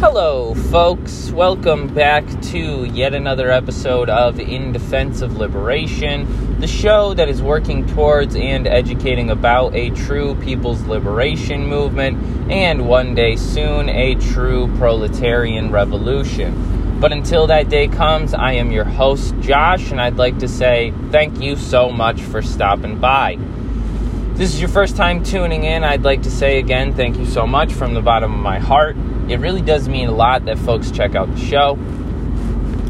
Hello, folks. Welcome back to yet another episode of In Defense of Liberation, the show that is working towards and educating about a true people's liberation movement and one day soon a true proletarian revolution. But until that day comes, I am your host, Josh, and I'd like to say thank you so much for stopping by. This is your first time tuning in, I'd like to say again thank you so much from the bottom of my heart. It really does mean a lot that folks check out the show.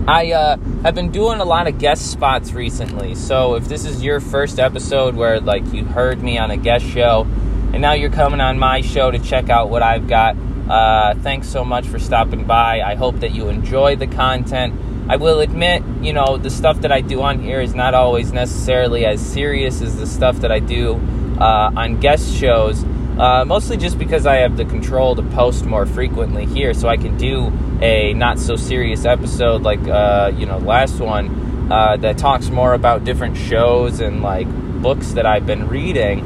I uh, have been doing a lot of guest spots recently, so if this is your first episode where like you heard me on a guest show, and now you're coming on my show to check out what I've got, uh, thanks so much for stopping by. I hope that you enjoy the content. I will admit, you know, the stuff that I do on here is not always necessarily as serious as the stuff that I do uh, on guest shows. Uh, mostly just because I have the control to post more frequently here, so I can do a not so serious episode like uh, you know last one uh, that talks more about different shows and like books that I've been reading,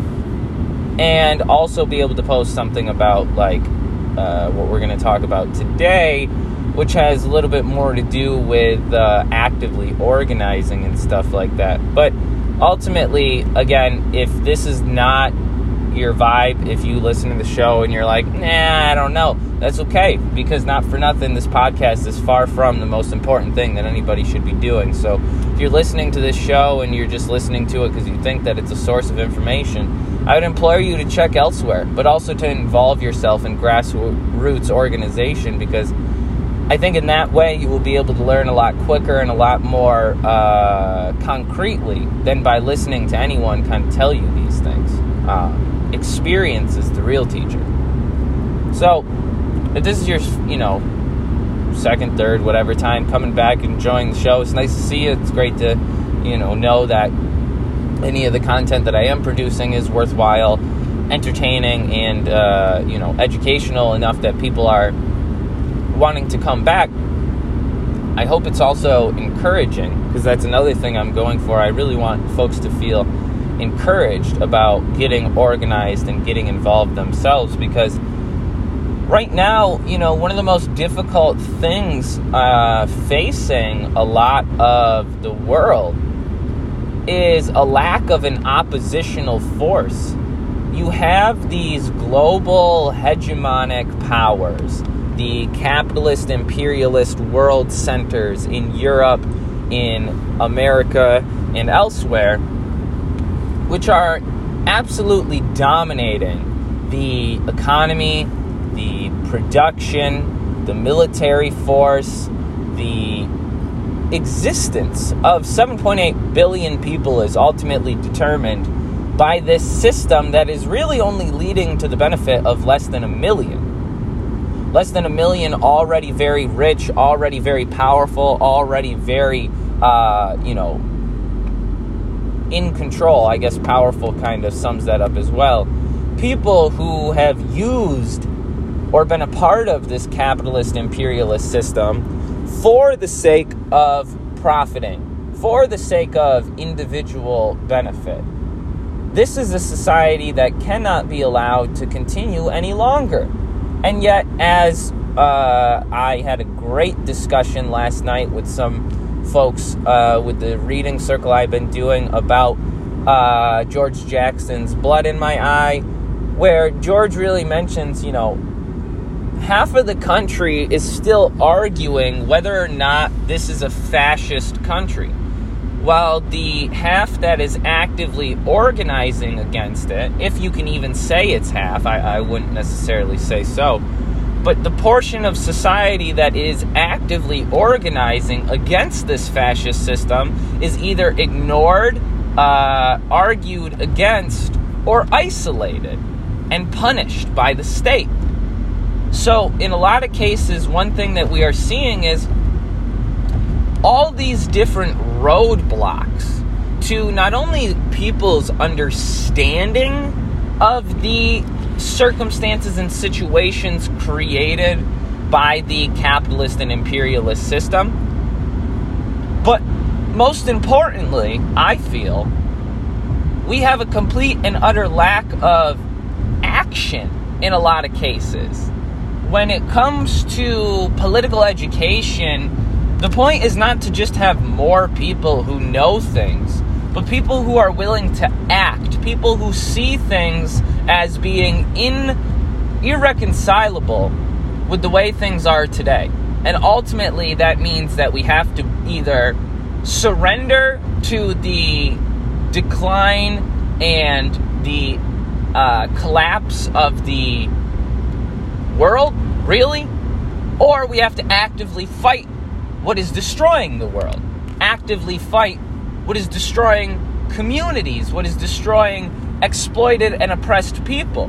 and also be able to post something about like uh, what we're going to talk about today, which has a little bit more to do with uh, actively organizing and stuff like that. But ultimately, again, if this is not your vibe if you listen to the show and you're like, nah, I don't know. That's okay because not for nothing, this podcast is far from the most important thing that anybody should be doing. So if you're listening to this show and you're just listening to it because you think that it's a source of information, I would implore you to check elsewhere, but also to involve yourself in grassroots organization because I think in that way you will be able to learn a lot quicker and a lot more uh, concretely than by listening to anyone kind of tell you these things. Uh, experience is the real teacher. So, if this is your, you know, second, third, whatever time coming back and enjoying the show, it's nice to see you. It's great to, you know, know that any of the content that I am producing is worthwhile, entertaining, and, uh, you know, educational enough that people are wanting to come back. I hope it's also encouraging because that's another thing I'm going for. I really want folks to feel encouraged about getting organized and getting involved themselves because right now, you know, one of the most difficult things uh, facing a lot of the world is a lack of an oppositional force. You have these global hegemonic powers, the capitalist imperialist world centers in Europe, in America, and elsewhere which are absolutely dominating the economy, the production, the military force, the existence of 7.8 billion people is ultimately determined by this system that is really only leading to the benefit of less than a million. Less than a million already very rich, already very powerful, already very, uh, you know, in control, I guess powerful kind of sums that up as well. People who have used or been a part of this capitalist imperialist system for the sake of profiting, for the sake of individual benefit. This is a society that cannot be allowed to continue any longer. And yet, as uh, I had a great discussion last night with some folks uh, with the reading circle I've been doing about uh, George Jackson's Blood in My Eye, where George really mentions, you know, half of the country is still arguing whether or not this is a fascist country, while the half that is actively organizing against it, if you can even say it's half, I, I wouldn't necessarily say so but the portion of society that is actively organizing against this fascist system is either ignored, uh, argued against, or isolated and punished by the state. So, in a lot of cases, one thing that we are seeing is all these different roadblocks to not only people's understanding of the circumstances and situations created by the capitalist and imperialist system. But most importantly, I feel we have a complete and utter lack of action in a lot of cases. when it comes to political education, the point is not to just have more people who know things, but people who are willing to act, people who see things as being in irreconcilable with the way things are today. And ultimately, that means that we have to either surrender to the decline and the uh, collapse of the world, really, or we have to actively fight what is destroying the world, actively fight what is destroying communities, what is destroying exploited and oppressed people.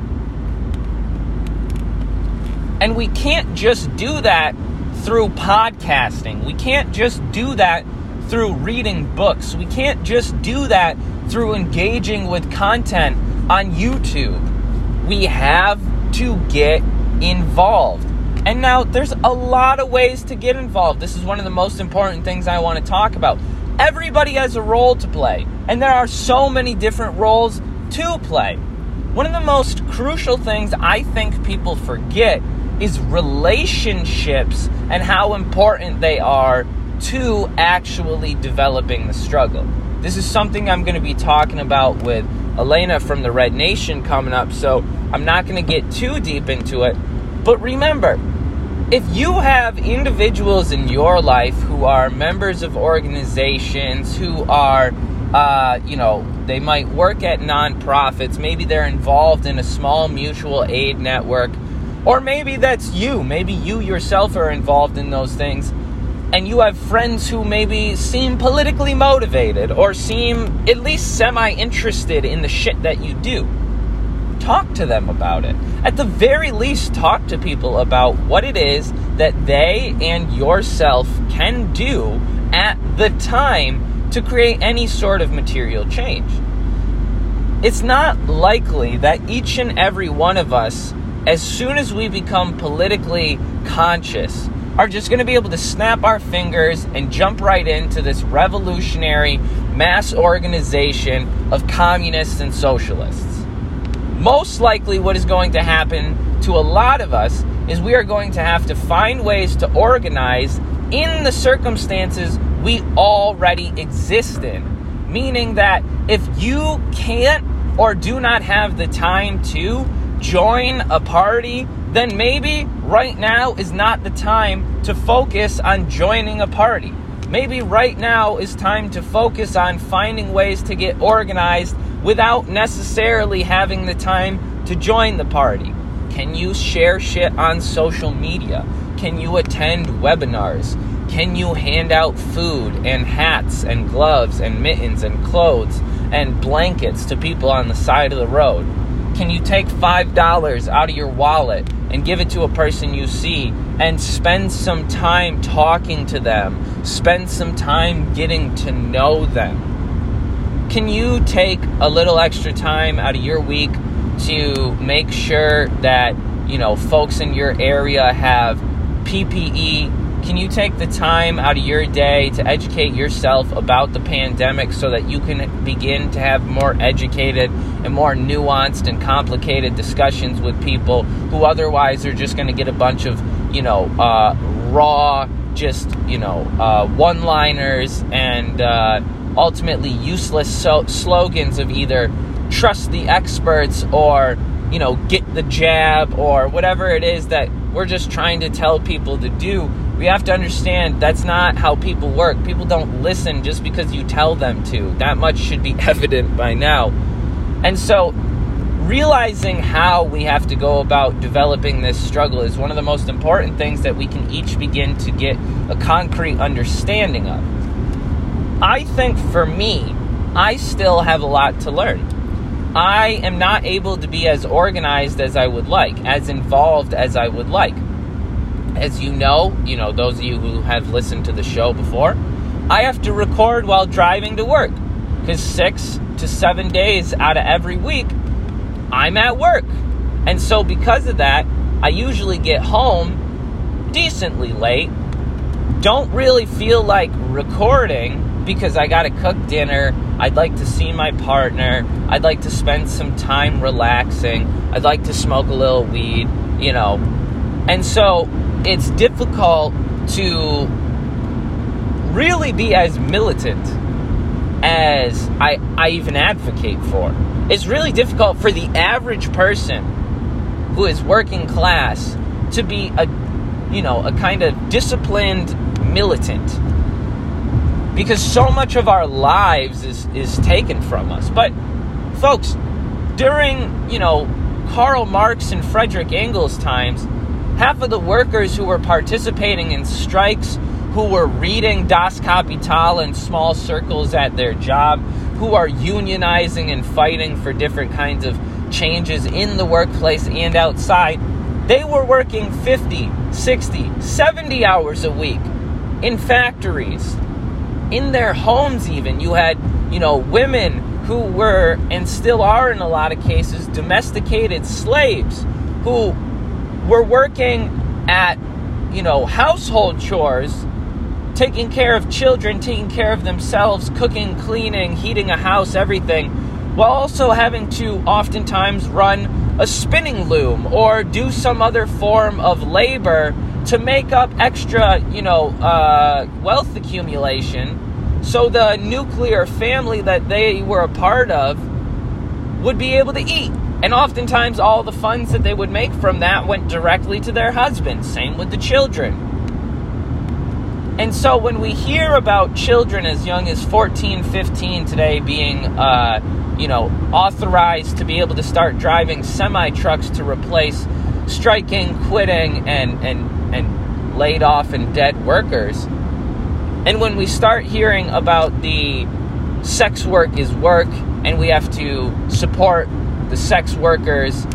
And we can't just do that through podcasting. We can't just do that through reading books. We can't just do that through engaging with content on YouTube. We have to get involved. And now there's a lot of ways to get involved. This is one of the most important things I want to talk about. Everybody has a role to play, and there are so many different roles to play. One of the most crucial things I think people forget is relationships and how important they are to actually developing the struggle. This is something I'm going to be talking about with Elena from the Red Nation coming up, so I'm not going to get too deep into it. But remember, if you have individuals in your life who are members of organizations, who are, uh, you know, they might work at nonprofits, maybe they're involved in a small mutual aid network, or maybe that's you. Maybe you yourself are involved in those things and you have friends who maybe seem politically motivated or seem at least semi interested in the shit that you do, talk to them about it. At the very least, talk to people about what it is that they and yourself can do at the time to create any sort of material change. It's not likely that each and every one of us, as soon as we become politically conscious, are just going to be able to snap our fingers and jump right into this revolutionary mass organization of communists and socialists. Most likely, what is going to happen to a lot of us is we are going to have to find ways to organize in the circumstances we already exist in. Meaning that if you can't or do not have the time to join a party then maybe right now is not the time to focus on joining a party. Maybe right now is time to focus on finding ways to get organized without necessarily having the time to join the party. Can you share shit on social media? Can you attend webinars? Can you hand out food and hats and gloves and mittens and clothes and blankets to people on the side of the road? Can you take $5 out of your wallet and give it to a person you see and spend some time talking to them? Spend some time getting to know them. Can you take a little extra time out of your week to make sure that, you know, folks in your area have PPE can you take the time out of your day to educate yourself about the pandemic so that you can begin to have more educated and more nuanced and complicated discussions with people who otherwise are just going to get a bunch of, you know, uh, raw, just, you know, uh, one liners and uh, ultimately useless so- slogans of either trust the experts or, you know, get the jab or whatever it is that we're just trying to tell people to do we have to understand that's not how people work. People don't listen just because you tell them to. That much should be evident by now. And so, realizing how we have to go about developing this struggle is one of the most important things that we can each begin to get a concrete understanding of. I think for me, I still have a lot to learn. I am not able to be as organized as I would like, as involved as I would like as you know, you know, those of you who have listened to the show before, I have to record while driving to work because six to seven days out of every week, I'm at work. And so, because of that, I usually get home decently late. Don't really feel like recording because I got to cook dinner. I'd like to see my partner. I'd like to spend some time relaxing. I'd like to smoke a little weed, you know, And so it's difficult to really be as militant as I, I even advocate for. It's really difficult for the average person who is working class to be a you know a kind of disciplined militant because so much of our lives is is taken from us. But folks during you know Karl Marx and Frederick Engels times half of the workers who were participating in strikes who were reading Das Kapital in small circles at their job who are unionizing and fighting for different kinds of changes in the workplace and outside they were working 50, 60, 70 hours a week in factories, in their homes, even. You had, you know, women who were and still are in a lot of cases domesticated slaves who were working at, you know, household chores, taking care of children, taking care of themselves, cooking, cleaning, heating a house, everything, while also having to oftentimes run a spinning loom or do some other form of labor to make up extra, you know, uh, wealth accumulation so the nuclear family that they were a part of would be able to eat. And oftentimes, all the funds that they would make from that went directly to their husbands. Same with the children. And so, when we hear about children as young as 14, 15 today being uh, you know, authorized to be able to start driving semi trucks to replace striking, quitting, and, and, and laid off and dead workers. And when we start hearing about the sex work is work and we have to support the sex workers,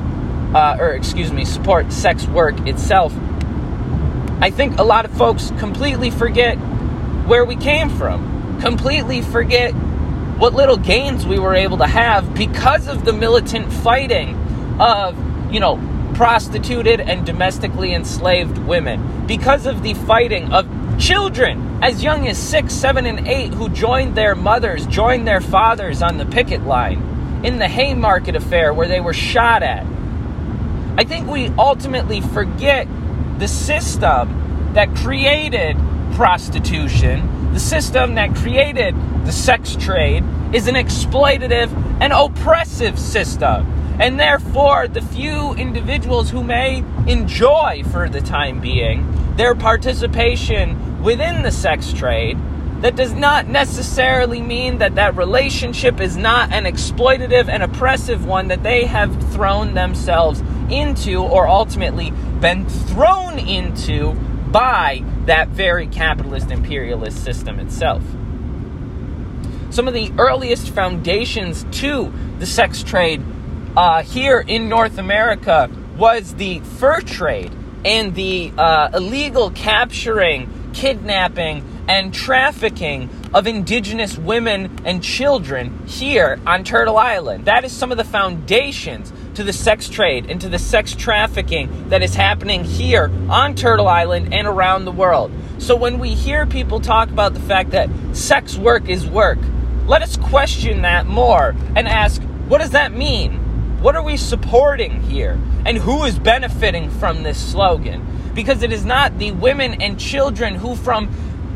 uh, or excuse me, support sex work itself, I think a lot of folks completely forget where we came from, completely forget what little gains we were able to have because of the militant fighting of, you know, prostituted and domestically enslaved women, because of the fighting of children as young as six, seven, and eight who joined their mothers, joined their fathers on the picket line in the Haymarket affair where they were shot at. I think we ultimately forget the system that created prostitution, the system that created the sex trade is an exploitative and oppressive system. And therefore, the few individuals who may enjoy, for the time being, their participation within the sex trade, that does not necessarily mean that that relationship is not an exploitative and oppressive one that they have thrown themselves into or ultimately been thrown into by that very capitalist imperialist system itself. Some of the earliest foundations to the sex trade uh, here in North America was the fur trade and the uh, illegal capturing, kidnapping, and trafficking of indigenous women and children here on Turtle Island. That is some of the foundations to the sex trade and to the sex trafficking that is happening here on Turtle Island and around the world. So when we hear people talk about the fact that sex work is work, let us question that more and ask what does that mean? What are we supporting here? And who is benefiting from this slogan? Because it is not the women and children who, from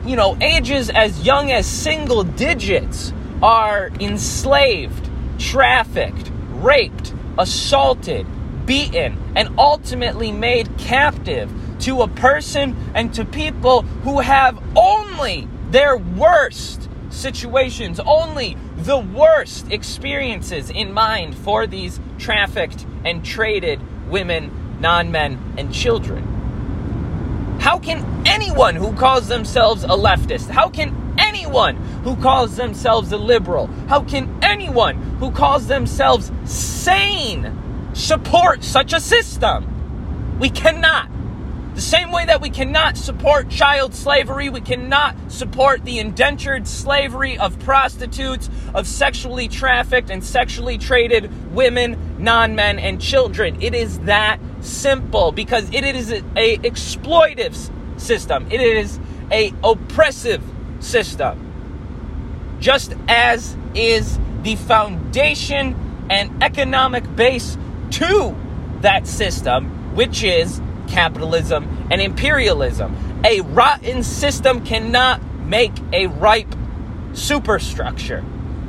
you know, ages as young as single digits, are enslaved, trafficked, raped, assaulted, beaten, and ultimately made captive to a person and to people who have only their worst situations, only the worst experiences in mind for these trafficked and traded women, non men, and children. How can anyone who calls themselves a leftist, how can anyone who calls themselves a liberal, how can anyone who calls themselves sane support such a system? We cannot. The same way that we cannot support child slavery, we cannot support the indentured slavery of prostitutes, of sexually trafficked and sexually traded women, non men, and children. It is that simple because it is a, a exploitive system. It is a oppressive system. Just as is the foundation and economic base to that system, which is capitalism and imperialism. A rotten system cannot make a ripe superstructure.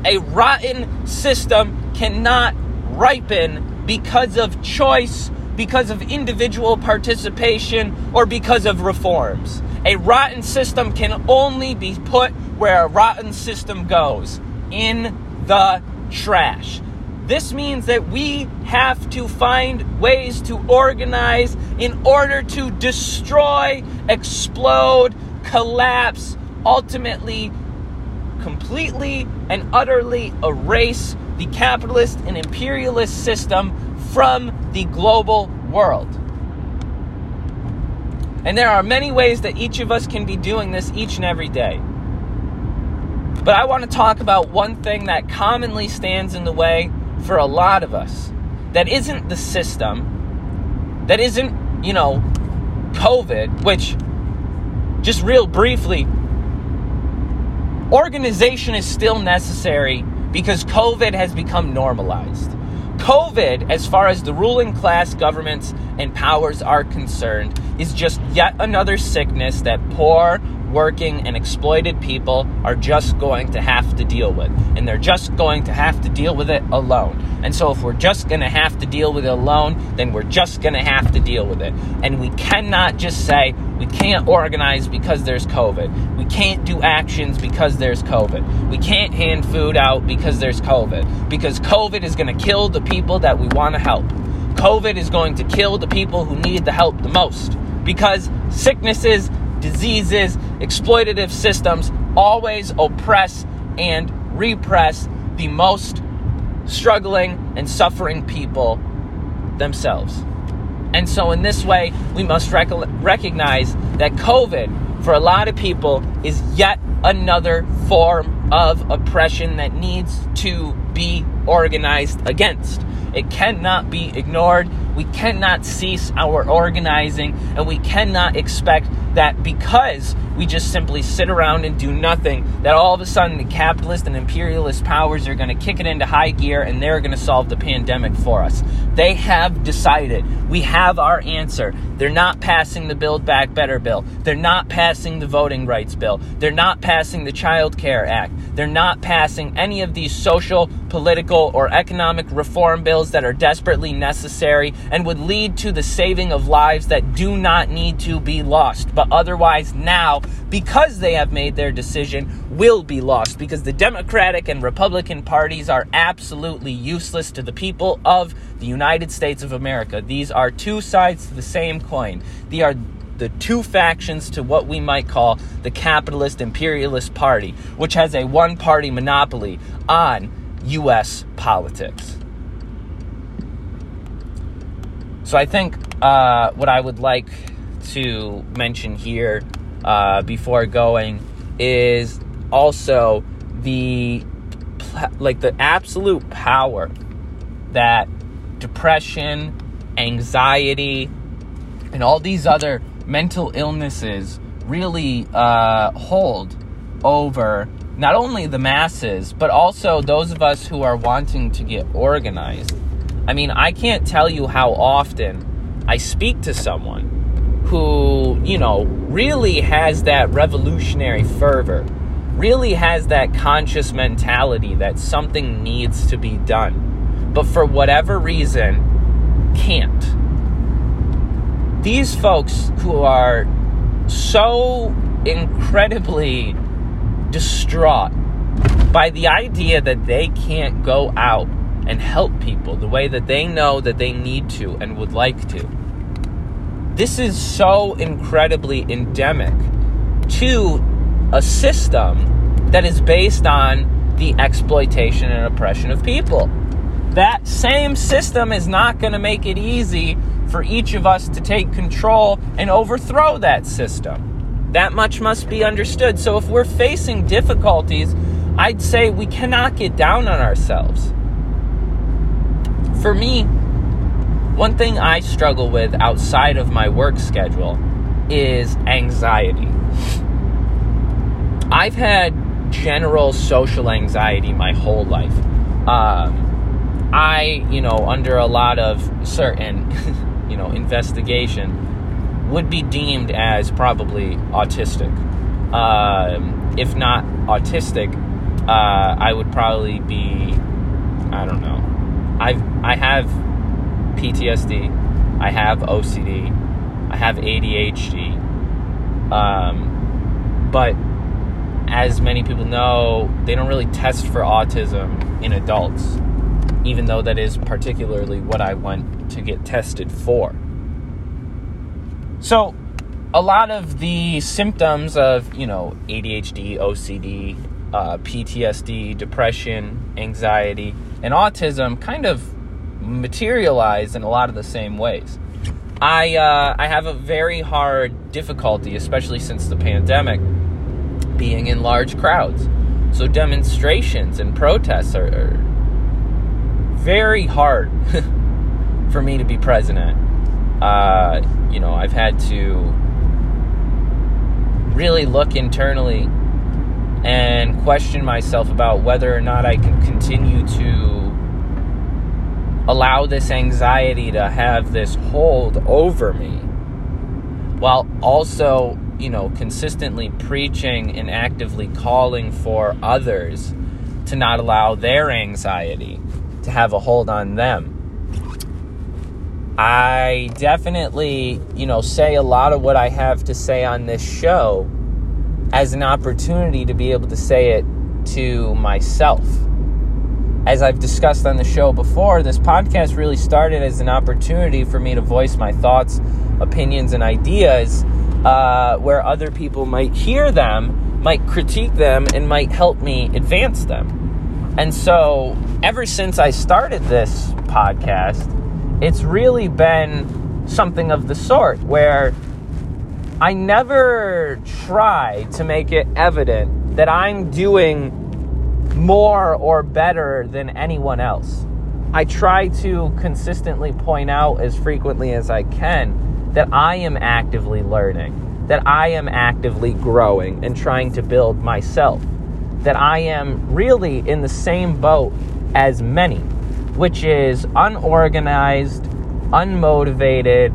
A rotten system cannot ripen because of choice, because of individual participation, or because of reforms. A rotten system can only be put where a rotten system goes in the trash. This means that we have to find ways to organize in order to destroy, explode, collapse, ultimately, completely and utterly erase the capitalist and imperialist system from the global world. And there are many ways that each of us can be doing this each and every day. But I want to talk about one thing that commonly stands in the way for a lot of us that isn't the system, that isn't, you know, COVID, which, just real briefly, organization is still necessary because COVID has become normalized. COVID, as far as the ruling class governments and powers are concerned, is just yet another sickness that poor, working, and exploited people are just going to have to deal with. And they're just going to have to deal with it alone. And so, if we're just going to have to deal with it alone, then we're just going to have to deal with it. And we cannot just say we can't organize because there's COVID. We can't do actions because there's COVID. We can't hand food out because there's COVID. Because COVID is going to kill the people that we want to help. COVID is going to kill the people who need the help the most. Because sicknesses diseases, exploitative systems always oppress and repress the most struggling and suffering people themselves. And so, in this way, we must rec- recognize that COVID, for a lot of people, is yet another form of oppression that needs to be organized against. It cannot be ignored. We cannot cease our organizing, and we cannot expect that because we just simply sit around and do nothing, that all of a sudden the capitalist and imperialist powers are going to kick it into high gear and they're going to solve the pandemic for us. They have decided. We have our answer. They're not passing the Build Back Better bill. They're not passing the Voting Rights bill. They're not passing the Child Care Act. They're not passing any of these social, political, or economic reform bills that are desperately necessary and would lead to the saving of lives that do not need to be lost. But otherwise now, because they have made their decision, will be lost because the Democratic and Republican parties are absolutely useless to the people of the United States of America. These are two sides to the same coin. They are the two factions to what we might call the capitalist imperialist party, which has a one party monopoly on U.S. politics. So I think uh, what I would like to mention here uh, before going is also the like the absolute power that depression, anxiety, and all these other mental illnesses really uh, hold over not only the masses, but also those of us who are wanting to get organized. I mean, I can't tell you how often I speak to someone who, you know, really has that revolutionary fervor, really has that conscious mentality that something needs to be done, but for whatever reason, can't. These folks who are so incredibly distraught by the idea that they can't go out and help people the way that they know that they need to and would like to this is so incredibly endemic to a system that is based on the exploitation and oppression of people. That same system is not going to make it easy for each of us to take control and overthrow that system. That much must be understood. So, if we're facing difficulties, I'd say we cannot get down on ourselves. For me, one thing I struggle with outside of my work schedule is anxiety. I've had general social anxiety my whole life. Um, I, you know, under a lot of certain, you know, investigation, would be deemed as probably autistic. Um, if not autistic, uh, I would probably be, I don't know. I've, I have PTSD, I have OCD, I have ADHD. Um, but as many people know, they don't really test for autism in adults, even though that is particularly what I want to get tested for. So, a lot of the symptoms of, you know, ADHD, OCD, uh, PTSD, depression, anxiety, and autism kind of materialize in a lot of the same ways. I uh, I have a very hard difficulty, especially since the pandemic, being in large crowds. So demonstrations and protests are, are very hard for me to be present at. Uh, you know, I've had to really look internally and question myself about whether or not I can continue to allow this anxiety to have this hold over me while also, you know, consistently preaching and actively calling for others to not allow their anxiety to have a hold on them. I definitely, you know, say a lot of what I have to say on this show as an opportunity to be able to say it to myself. As I've discussed on the show before, this podcast really started as an opportunity for me to voice my thoughts, opinions, and ideas uh, where other people might hear them, might critique them, and might help me advance them. And so, ever since I started this podcast, it's really been something of the sort where I never try to make it evident that I'm doing more or better than anyone else. I try to consistently point out as frequently as I can that I am actively learning, that I am actively growing and trying to build myself, that I am really in the same boat as many, which is unorganized, unmotivated,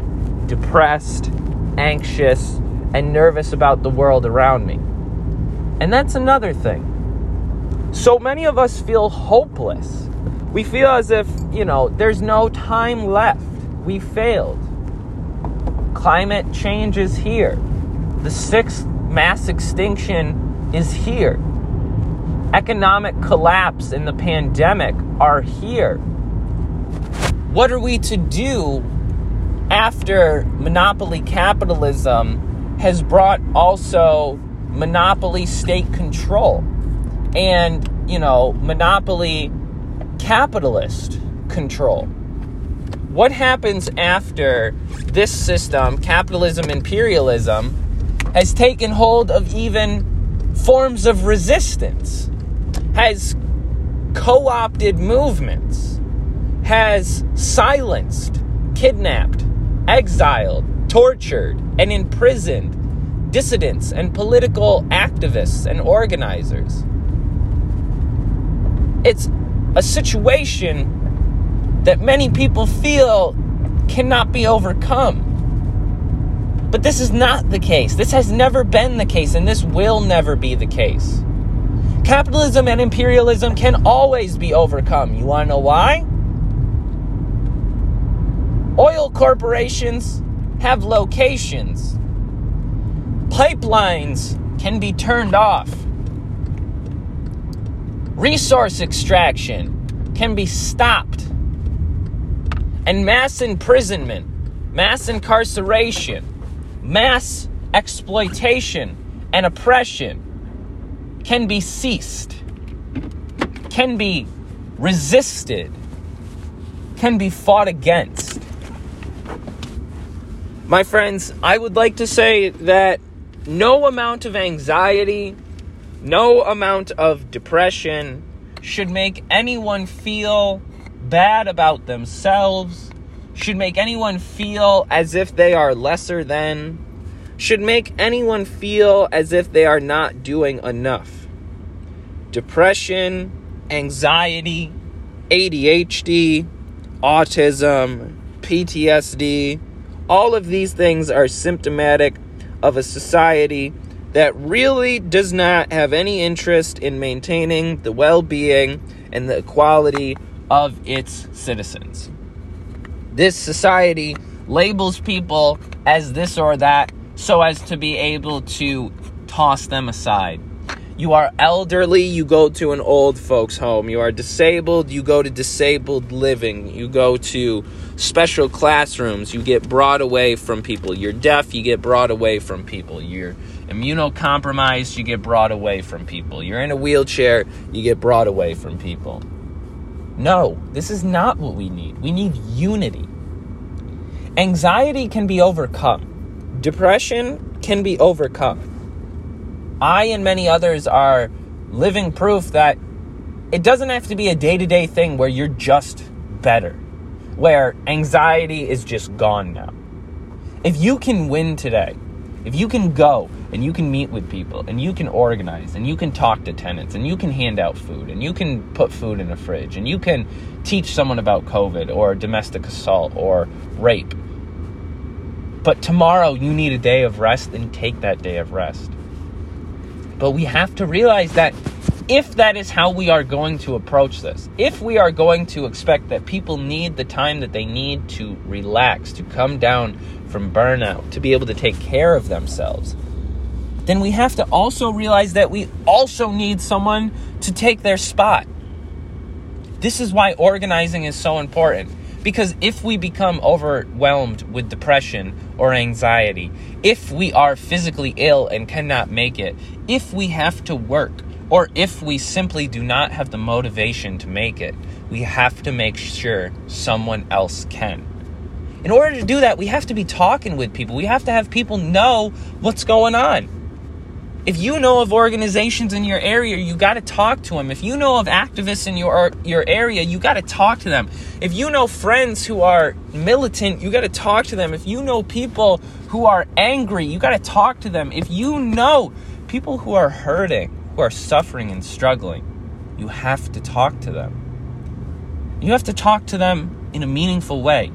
depressed, anxious, and nervous about the world around me. And that's another thing. So many of us feel hopeless. We feel as if, you know, there's no time left. We failed. Climate change is here. The sixth mass extinction is here. Economic collapse and the pandemic are here. What are we to do after monopoly capitalism has brought also monopoly state control and, you know, monopoly capitalist control? What happens after this system, capitalism, imperialism, has taken hold of even forms of resistance, has co opted movements, has silenced, kidnapped, exiled, tortured, and imprisoned dissidents and political activists and organizers. It's a situation that many people feel cannot be overcome. But this is not the case. This has never been the case, and this will never be the case. Capitalism and imperialism can always be overcome. You want to know why? Oil corporations have locations. Pipelines can be turned off. Resource extraction can be stopped. And mass imprisonment, mass incarceration, mass exploitation, and oppression can be ceased, can be resisted, can be fought against. My friends, I would like to say that no amount of anxiety, no amount of depression should make anyone feel bad about themselves, should make anyone feel as if they are lesser than, should make anyone feel as if they are not doing enough. Depression, anxiety, ADHD, autism, PTSD, All of these things are symptomatic of a society that really does not have any interest in maintaining the well being and the equality of its citizens. This society labels people as this or that so as to be able to toss them aside. You are elderly, you go to an old folks' home. You are disabled, you go to disabled living. You go to special classrooms, you get brought away from people. You're deaf, you get brought away from people. You're immunocompromised, you get brought away from people. You're in a wheelchair, you get brought away from people. No, this is not what we need. We need unity. Anxiety can be overcome, depression can be overcome I and many others are living proof that it doesn't have to be a day to day thing where you're just better, where anxiety is just gone now. If you can win today, if you can go and you can meet with people and you can organize and you can talk to tenants and you can hand out food and you can put food in a fridge and you can teach someone about COVID or domestic assault or rape. But tomorrow you need a day of rest, then take that day of rest. But we have to realize that if that is how we are going to approach this, if we are going to expect that people need the time that they need to relax, to come down from burnout, to be able to take care of themselves, then we have to also realize that we also need someone to take their spot. This is why organizing is so important. Because if we become overwhelmed with depression or anxiety, if we are physically ill and cannot make it, if we have to work, or if we simply do not have the motivation to make it, we have to make sure someone else can. In order to do that, we have to be talking with people. We have to have people know what's going on. If you know of organizations in your area, you got to talk to them. If you know of activists in your your area, you got to talk to them. If you know friends who are militant, you got to talk to them. If you know people who are angry, you got to talk to them. If you know people who are hurting, who are suffering and struggling, you have to talk to them. You have to talk to them in a meaningful way.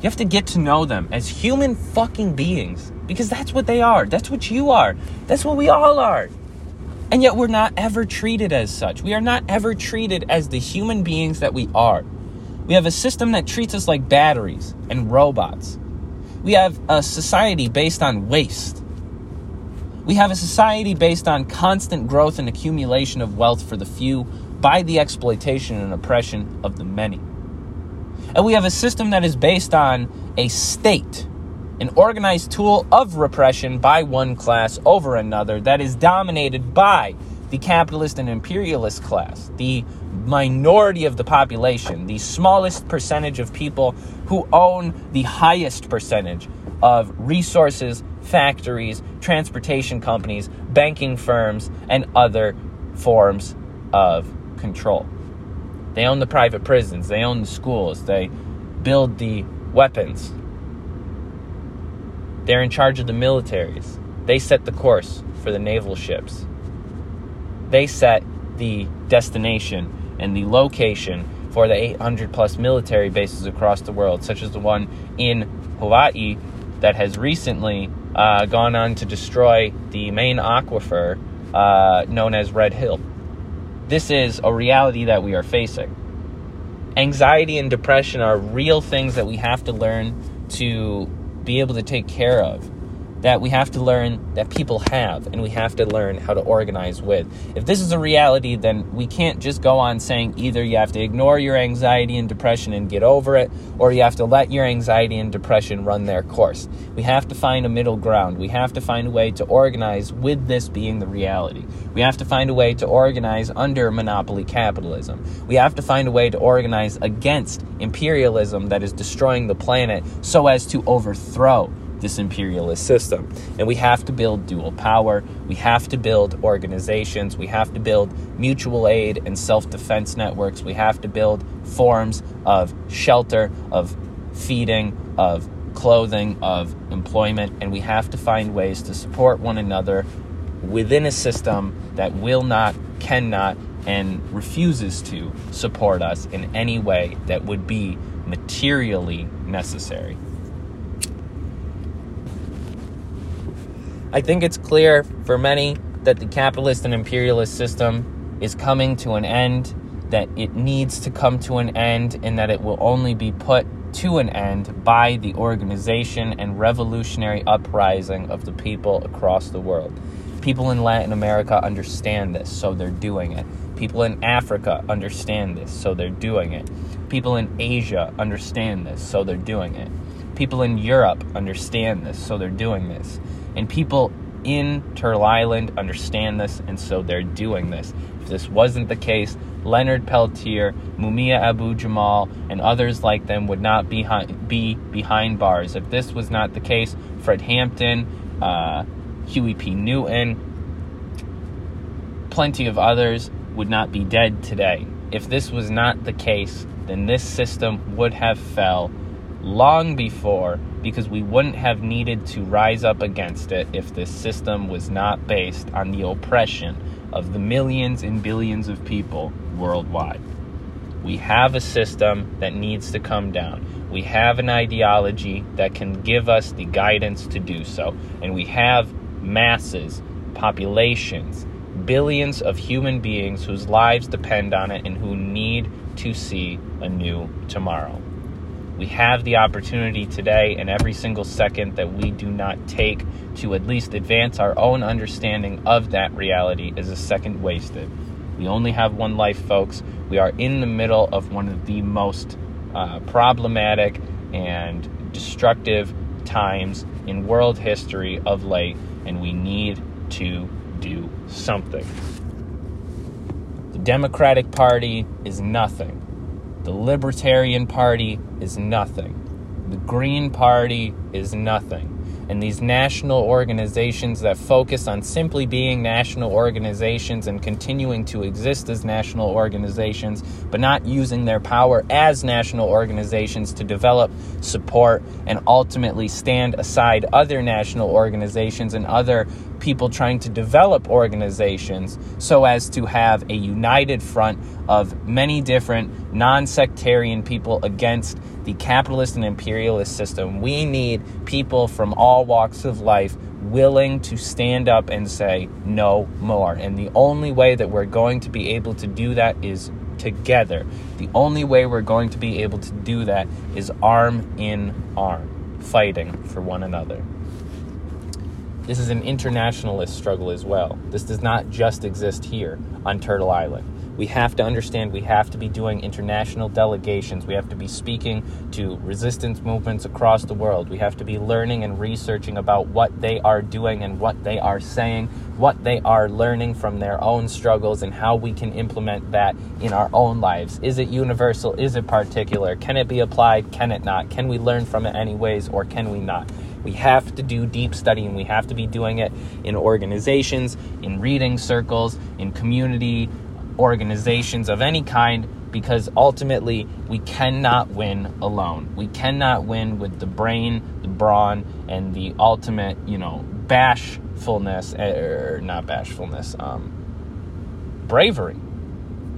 You have to get to know them as human fucking beings because that's what they are. That's what you are. That's what we all are. And yet we're not ever treated as such. We are not ever treated as the human beings that we are. We have a system that treats us like batteries and robots. We have a society based on waste. We have a society based on constant growth and accumulation of wealth for the few by the exploitation and oppression of the many. And we have a system that is based on a state, an organized tool of repression by one class over another that is dominated by the capitalist and imperialist class, the minority of the population, the smallest percentage of people who own the highest percentage of resources, factories, transportation companies, banking firms, and other forms of control. They own the private prisons, they own the schools, they build the weapons. They're in charge of the militaries. They set the course for the naval ships. They set the destination and the location for the 800 plus military bases across the world, such as the one in Hawaii that has recently uh, gone on to destroy the main aquifer uh, known as Red Hill. This is a reality that we are facing. Anxiety and depression are real things that we have to learn to be able to take care of that we have to learn that people have and we have to learn how to organize with. If this is a reality, then we can't just go on saying either you have to ignore your anxiety and depression and get over it, or you have to let your anxiety and depression run their course. We have to find a middle ground. We have to find a way to organize with this being the reality. We have to find a way to organize under monopoly capitalism. We have to find a way to organize against imperialism that is destroying the planet so as to overthrow this imperialist system. And we have to build dual power. We have to build organizations. We have to build mutual aid and self defense networks. We have to build forms of shelter, of feeding, of clothing, of employment. And we have to find ways to support one another within a system that will not, cannot, and refuses to support us in any way that would be materially necessary. I think it's clear for many that the capitalist and imperialist system is coming to an end, that it needs to come to an end, and that it will only be put to an end by the organization and revolutionary uprising of the people across the world. People in Latin America understand this, so they're doing it. People in Africa understand this, so they're doing it. People in Asia understand this, so they're doing it. People in Europe understand this, so they're doing this. And people in Turtle Island understand this, and so they're doing this. If this wasn't the case, Leonard Peltier, Mumia Abu Jamal, and others like them would not be, be behind bars. If this was not the case, Fred Hampton, uh, Huey P. Newton, plenty of others would not be dead today. If this was not the case, then this system would have fell long before because we wouldn't have needed to rise up against it if this system was not based on the oppression of the millions and billions of people worldwide. We have a system that needs to come down. We have an ideology that can give us the guidance to do so. And we have masses, populations, billions of human beings whose lives depend on it and who need to see a new tomorrow. We have the opportunity today and every single second that we do not take to at least advance our own understanding of that reality is a second wasted. We only have one life, folks. We are in the middle of one of the most uh, problematic and destructive times in world history of late, and we need to do something. The Democratic Party is nothing. The Libertarian Party is nothing. The Green Party is nothing and these national organizations that focus on simply being national organizations and continuing to exist as national organizations, but not using their power as national organizations to develop, support, and ultimately stand aside other national organizations and other people trying to develop organizations so as to have a united front of many different non sectarian people against the capitalist and imperialist system. We need people from all walks of life willing to stand up and say no more. And the only way that we're going to be able to do that is together. The only way we're going to be able to do that is arm in arm, fighting for one another. This is an internationalist struggle as well. This does not just exist here on Turtle Island we have to understand we have to be doing international delegations. We have to be speaking to resistance movements across the world. We have to be learning and researching about what they are doing and what they are saying, what they are learning from their own struggles, and how we can implement that in our own lives. Is it universal? Is it particular? Can it be applied? Can it not? Can we learn from it anyways, or can we not? We have to do deep study and we have to be doing it in organizations, in reading circles, in community organizations of any kind because ultimately we cannot win alone. We cannot win with the brain, the brawn, and the ultimate, you know, bashfulness, eh, or not bashfulness, um, bravery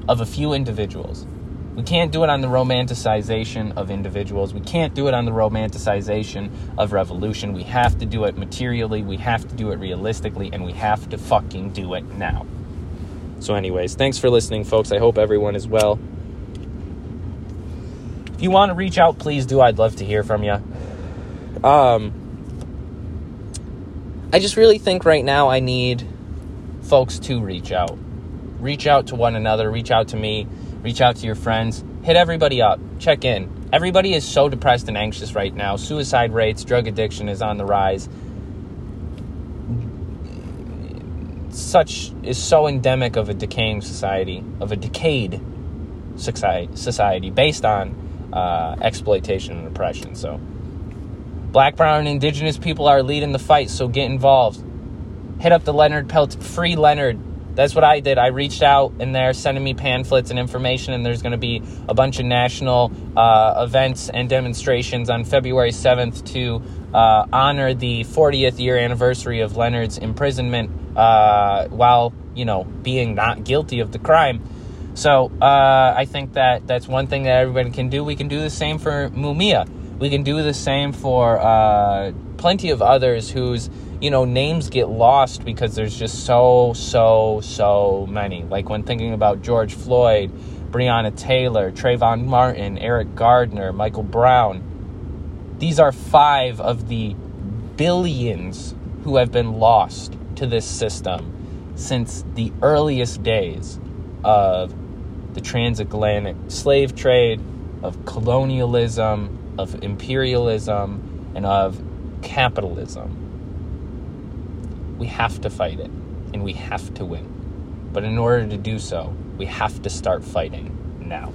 of a few individuals. We can't do it on the romanticization of individuals. We can't do it on the romanticization of revolution. We have to do it materially, we have to do it realistically, and we have to fucking do it now. So, anyways, thanks for listening, folks. I hope everyone is well. If you want to reach out, please do. I'd love to hear from you. Um, I just really think right now I need folks to reach out. Reach out to one another, reach out to me, reach out to your friends, hit everybody up, check in. Everybody is so depressed and anxious right now. Suicide rates, drug addiction is on the rise. such is so endemic of a decaying society, of a decayed society, based on uh, exploitation and oppression. So, black, brown, and indigenous people are leading the fight. So get involved. Hit up the Leonard Pelt, free Leonard. That's what I did. I reached out and they're sending me pamphlets and information, and there's going to be a bunch of national uh, events and demonstrations on February 7th to uh, honor the 40th year anniversary of Leonard's imprisonment uh, while you know being not guilty of the crime. So uh, I think that that's one thing that everybody can do. We can do the same for Mumia. We can do the same for uh, plenty of others whose you know, names get lost because there's just so, so, so many. Like when thinking about George Floyd, Breonna Taylor, Trayvon Martin, Eric Gardner, Michael Brown. These are five of the billions who have been lost to this system since the earliest days of the transatlantic slave trade, of colonialism, of imperialism, and of capitalism. We have to fight it, and we have to win. But in order to do so, we have to start fighting now.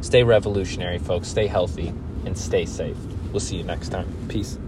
Stay revolutionary, folks. Stay healthy and stay safe. We'll see you next time. Peace.